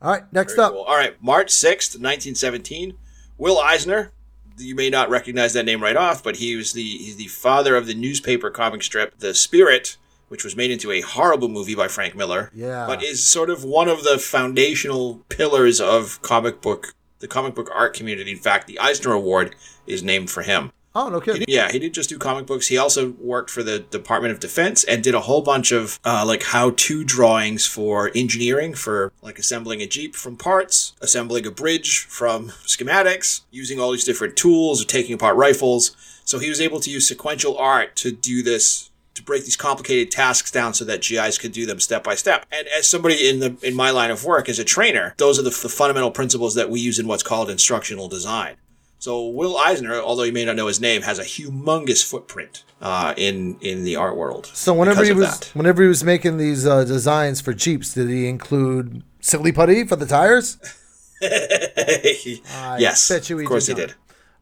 All right, next Very up. cool. All right, March 6th, 1917. Will Eisner. You may not recognize that name right off, but he was the he's the father of the newspaper comic strip The Spirit, which was made into a horrible movie by Frank Miller. Yeah. But is sort of one of the foundational pillars of comic book the comic book art community. In fact, the Eisner Award is named for him. Oh, no He kidding. did- yeah, he didn't just do comic books. He also worked for the Department of Defense and did a whole bunch of uh, like how-to drawings for engineering, for like assembling a jeep from parts, assembling a bridge from schematics, using all these different tools, or taking apart rifles. So he was able to use sequential art to do this. To break these complicated tasks down so that GIs could do them step by step. And as somebody in the in my line of work as a trainer, those are the, the fundamental principles that we use in what's called instructional design. So Will Eisner, although you may not know his name, has a humongous footprint uh, in in the art world. So whenever he was that. whenever he was making these uh, designs for Jeeps, did he include silly putty for the tires? yes, bet you he of course did he did.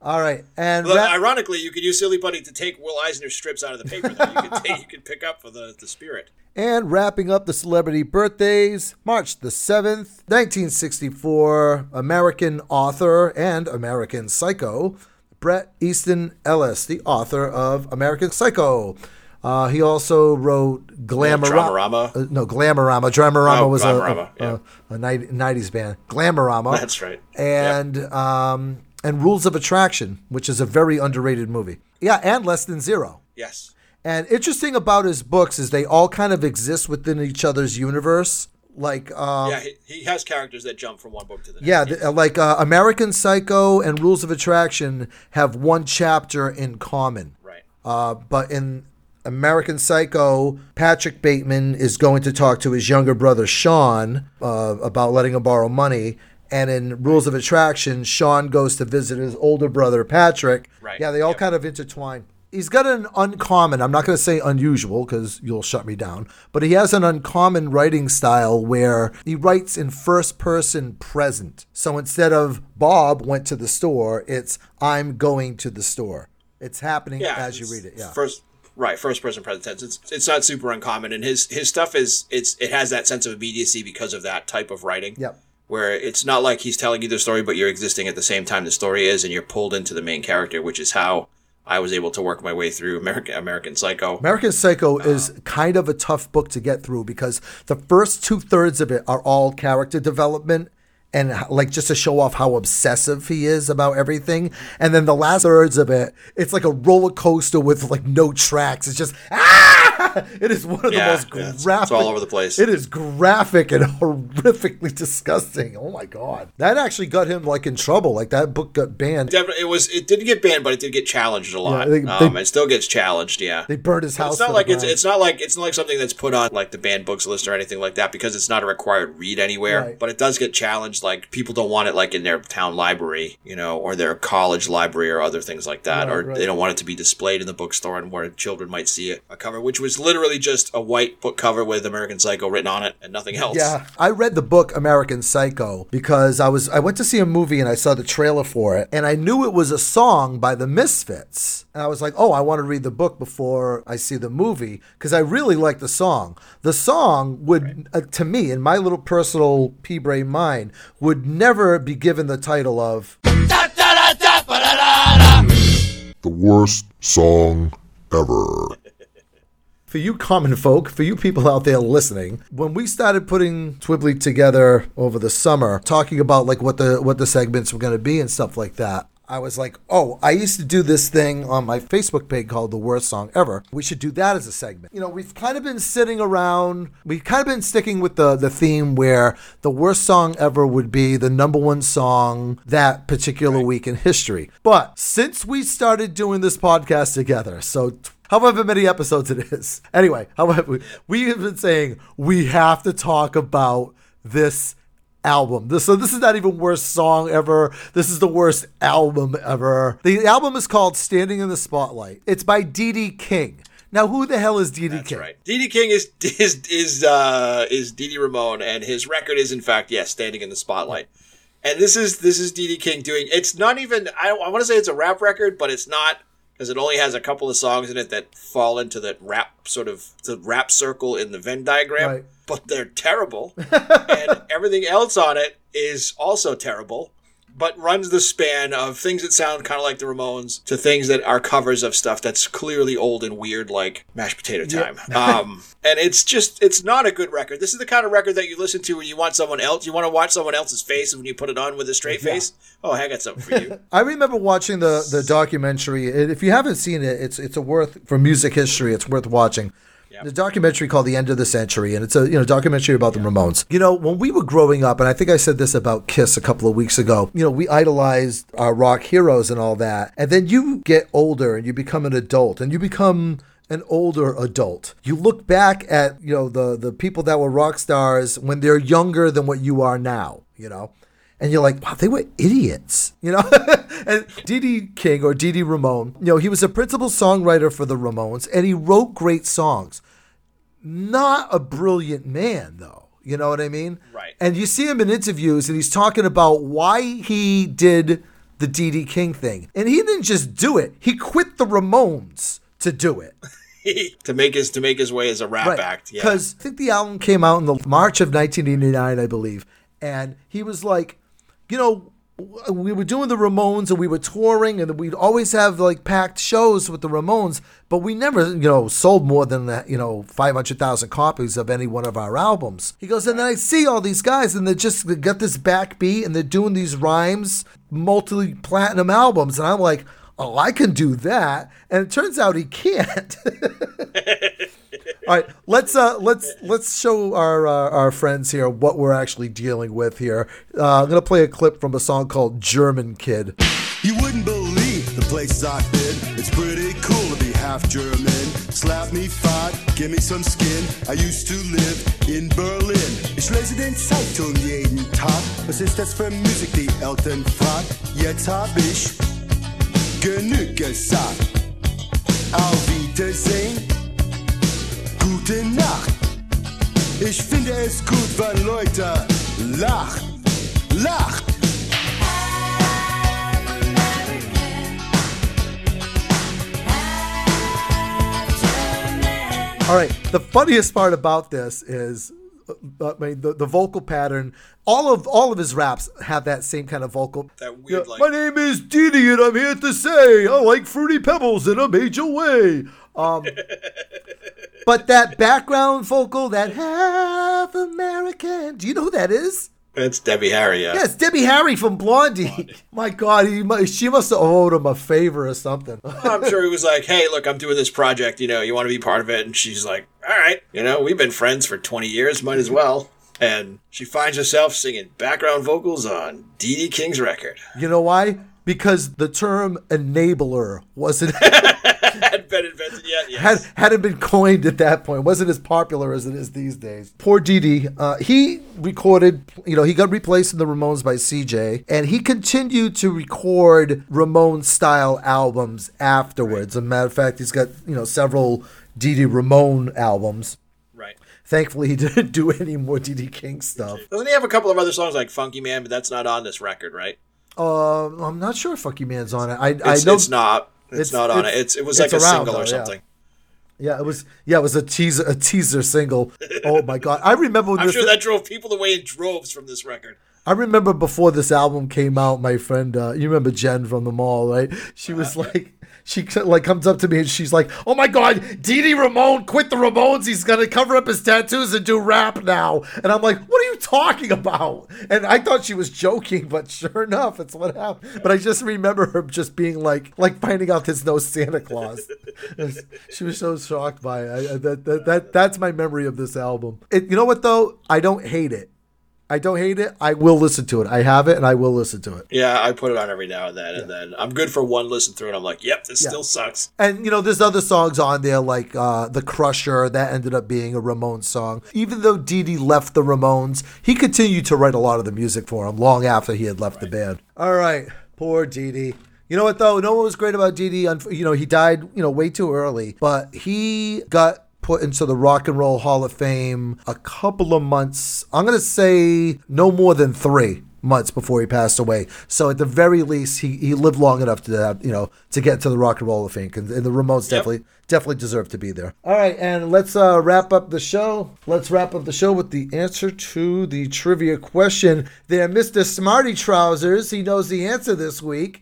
All right, and Well, ra- ironically, you could use Silly Putty to take Will Eisner strips out of the paper that you could take, you could pick up for the, the spirit. And wrapping up the celebrity birthdays, March the 7th, 1964, American author and American psycho, Bret Easton Ellis, the author of American Psycho. Uh, he also wrote Glamorama. Uh, no, Glamorama. Dramarama Oh, was Glamorama, a, yeah. a, a, 90, 90s band. Glamorama. That's right. And um, and Rules of Attraction, which is a very underrated movie. Yeah, and Less Than Zero. Yes. And interesting about his books is they all kind of exist within each other's universe. Like, um, Yeah, he, he has characters that jump from one book to the next. yeah, th- like uh, American Psycho and Rules of Attraction have one chapter in common. Right. Uh, but in American Psycho, Patrick Bateman is going to talk to his younger brother Sean uh, about letting him borrow money. And in Rules of Attraction, Sean goes to visit his older brother Patrick. Right. Yeah, they all Yep. kind of intertwine. He's got an uncommon, I'm not going to say unusual because you'll shut me down, but he has an uncommon writing style where he writes in first person present. So instead of Bob went to the store, it's I'm going to the store. It's happening yeah, as you read it. Yeah. First, right, first person present tense. It's it's not super uncommon, and his his stuff is it's it has that sense of immediacy because of that type of writing. Yep. Where it's not like he's telling you the story, but you're existing at the same time the story is, and you're pulled into the main character, which is how I was able to work my way through American American Psycho. American Psycho is kind of a tough book to get through because the first two thirds of it are all character development and like just to show off how obsessive he is about everything. And then the last thirds of it, it's like a roller coaster with like no tracks. It's just ah! It is one of Yeah, the most yeah, it's- graphic. it's all over the place. It is graphic and horrifically disgusting. Oh my god, that actually got him like in trouble. Like that book got banned. Definitely, it was. It didn't get banned, but it did get challenged a lot. they- um, they- it still gets challenged. Yeah. They burned his house. it's not like it's it's not like it's not like something that's put on like the banned books list or anything like that because it's not a required read anywhere. Right. But it does get challenged. Like people don't want it like in their town library, you know, or their college library or other things like that, Right, or right. they don't want it to be displayed in the bookstore and where children might see it, a cover, which was literally just a white book cover with American Psycho written on it and nothing else. Yeah, I read the book American Psycho because I was I went to see a movie and I saw the trailer for it and I knew it was a song by the Misfits. And I was like, "Oh, I want to read the book before I see the movie because I really like the song." The song would uh, to me in my little personal pea brain mind would never be given the title of The worst song ever. For you common folk, for you people out there listening, when we started putting Twibbly together over the summer, talking about like what the what the segments were going to be and stuff like that, I was like, oh, I used to do this thing on my Facebook page called The Worst Song Ever. We should do that as a segment. You know, we've kind of been sitting around, we've kind of been sticking with the, the theme where the worst song ever would be the number one song that particular week in history. But since we started doing this podcast together, so however many episodes it is. Anyway, however, we have been saying we have to talk about this album. This, so this is not even worst song ever. This is the worst album ever. The album is called Standing in the Spotlight. It's by Dee Dee King. Now, who the hell is Dee Dee That's King? right. Dee Dee King is is is uh is Dee Dee Ramone, and his record is in fact yes, standing in the spotlight. And this is this is Dee Dee King doing. It's not even. I, I want to say it's a rap record, but it's not because it only has a couple of songs in it that fall into that rap sort of the rap circle in the Venn diagram. Right. But they're terrible, and everything else on it is also terrible. But runs the span of things that sound kind of like the Ramones to things that are covers of stuff that's clearly old and weird, like Mashed Potato Time. um, and it's just, it's not a good record. This is the kind of record that you listen to when you want someone else, you want to watch someone else's face, and when you put it on with a straight face, oh, I got something for you. I remember watching the the documentary. If you haven't seen it, it's it's a worth for music history. It's worth watching. The documentary called "The End of the Century," and it's a you know documentary about the Ramones. You know, when we were growing up, and I think I said this about Kiss a couple of weeks ago. You know, we idolized our rock heroes and all that, and then you get older and you become an adult, and you become an older adult. You look back at you know the the people that were rock stars when they're younger than what you are now. You know and you're like, wow, they were idiots, you know. and Dee Dee King or Dee Dee Ramone, you know, he was a principal songwriter for the Ramones, and he wrote great songs. Not a brilliant man, though. You know what I mean? Right. And you see him in interviews, and he's talking about why he did the Dee Dee King thing, and he didn't just do it; he quit the Ramones to do it. to make his to make his way as a rap act. Yeah. Because I think the album came out in the March of 1989, I believe, and he was like, you know, we were doing the Ramones and we were touring and we'd always have like packed shows with the Ramones, but we never, you know, sold more than you know 500,000 copies of any one of our albums. He goes, and then I see all these guys and they just they got this backbeat and they're doing these rhymes, multi platinum albums, and I'm like. Oh, I can do that, and it turns out he can't. All right, let's uh, let's let's show our uh, our friends here what we're actually dealing with here. Uh, I'm gonna play a clip from a song called "German Kid." You wouldn't believe the places I've been. It's pretty cool to be half German. Slap me fat, give me some skin. I used to live in Berlin. Ich lese den Zeitung jeden Tag. Was ist das für Musik, die Eltern fragt? Jetzt hab ich genug gesagt. Auf Wiedersehen, gute Nacht. Ich finde es gut, wenn Leute lacht, lacht. All right, the funniest part about this is, uh, I mean, the, the vocal pattern. All of all of his raps have that same kind of vocal. That weird, Yeah, like- My name is Dee Dee, and I'm here to say I like fruity pebbles in a major way. Um, but that background vocal, that half American. Do you know who that is? It's Debbie Harry. Yeah. Yes, Debbie Harry from Blondie. My God, he she must have owed him a favor or something. I'm sure he was like, "Hey, look, I'm doing this project. You know, you want to be part of it?" And she's like, "All right. You know, we've been friends for 20 years. Might as well." And she finds herself singing background vocals on Dee Dee King's record. You know why? Because the term enabler wasn't been invented yet. Yes. had hadn't been coined at that point. wasn't as popular as it is these days. Poor Dee Dee. Uh, he recorded, you know, he got replaced in the Ramones by CJ, and he continued to record Ramone style albums afterwards. As a matter of fact, he's got you know several Dee Ramone albums. Right. Thankfully, he didn't do any more Dee King stuff. Doesn't he have a couple of other songs like Funky Man, but that's not on this record, right? Um, I'm not sure if Funky Man's on it. I, I know it's not. It's, it's- not on it's- it. It's it was like a around, single or yeah. something. Yeah, it was. Yeah, it was a teaser, a teaser single. Oh my god, I remember when I'm sure that drove people away in droves from this record. I remember before this album came out, my friend, uh, you remember Jen from the mall, right? She was like, she like comes up to me and she's like, "Oh my God, Dee Ramone quit the Ramones. He's gonna cover up his tattoos and do rap now." And I'm like, "What are you talking about?" And I thought she was joking, but sure enough, it's what happened. But I just remember her just being like, like finding out there's no Santa Claus. she was so shocked by it. I- that, that that that's my memory of this album. It, you know what though? I don't hate it. I don't hate it. I will listen to it. I have it, and I will listen to it. Yeah, I put it on every now and then, and then I'm good for one listen through, and I'm like, "Yep, this still sucks." And you know, there's other songs on there like uh, "The Crusher" that ended up being a Ramones song. Even though Dee Dee left the Ramones, he continued to write a lot of the music for him long after he had left the band. All right, poor Dee Dee. You know what though? You know what was great about Dee Dee? You know, he died you know way too early, but he got put into the Rock and Roll Hall of Fame a couple of months. I'm gonna say no more than three months before he passed away. So at the very least, he, he lived long enough to have, you know to get to the Rock and Roll Hall of Fame, and, and the Ramones definitely definitely deserve to be there. All right, and let's uh, wrap up the show. Let's wrap up the show with the answer to the trivia question. There, Mister Smarty Trousers, he knows the answer this week.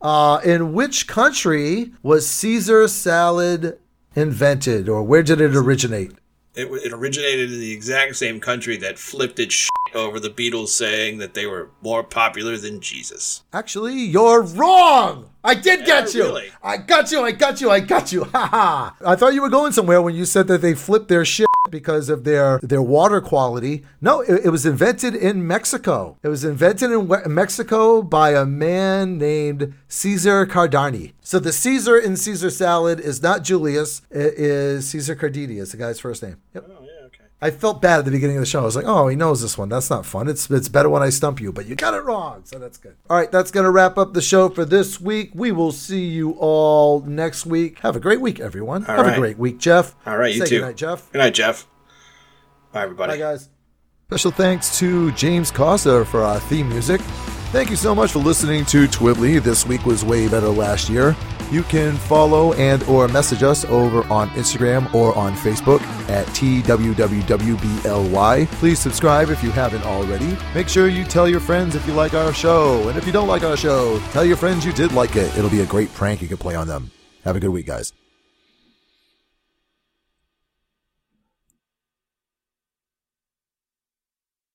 Uh, in which country was Caesar salad invented, or where did it originate? It, it originated in the exact same country that flipped its shit over the Beatles saying that they were more popular than Jesus. Actually, you're wrong. I did get you. really? I got you. I got you. I got you. Ha ha. I thought you were going somewhere when you said that they flipped their shit because of their their water quality. No, it, it was invented in Mexico. It was invented in we- Mexico by a man named Caesar Cardini. So the Caesar in Caesar salad is not Julius. It is Caesar Cardini. Is the guy's first name. Yep. Oh. I felt bad at the beginning of the show. I was like, "Oh, he knows this one. That's not fun. It's it's better when I stump you." But you got it wrong, so that's good. All right, that's gonna wrap up the show for this week. We will see you all next week. Have a great week, everyone. All Have a great week, Jeff. All right, you Say too. Good night, Jeff. Good night, Jeff. Bye, everybody. Bye, guys. Special thanks to James Costa for our theme music. Thank you so much for listening to Twibbly. This week was way better last year. You can follow and or message us over on Instagram or on Facebook at TWWWBLY. Please subscribe if you haven't already. Make sure you tell your friends if you like our show. And if you don't like our show, tell your friends you did like it. It'll be a great prank you can play on them. Have a good week, guys.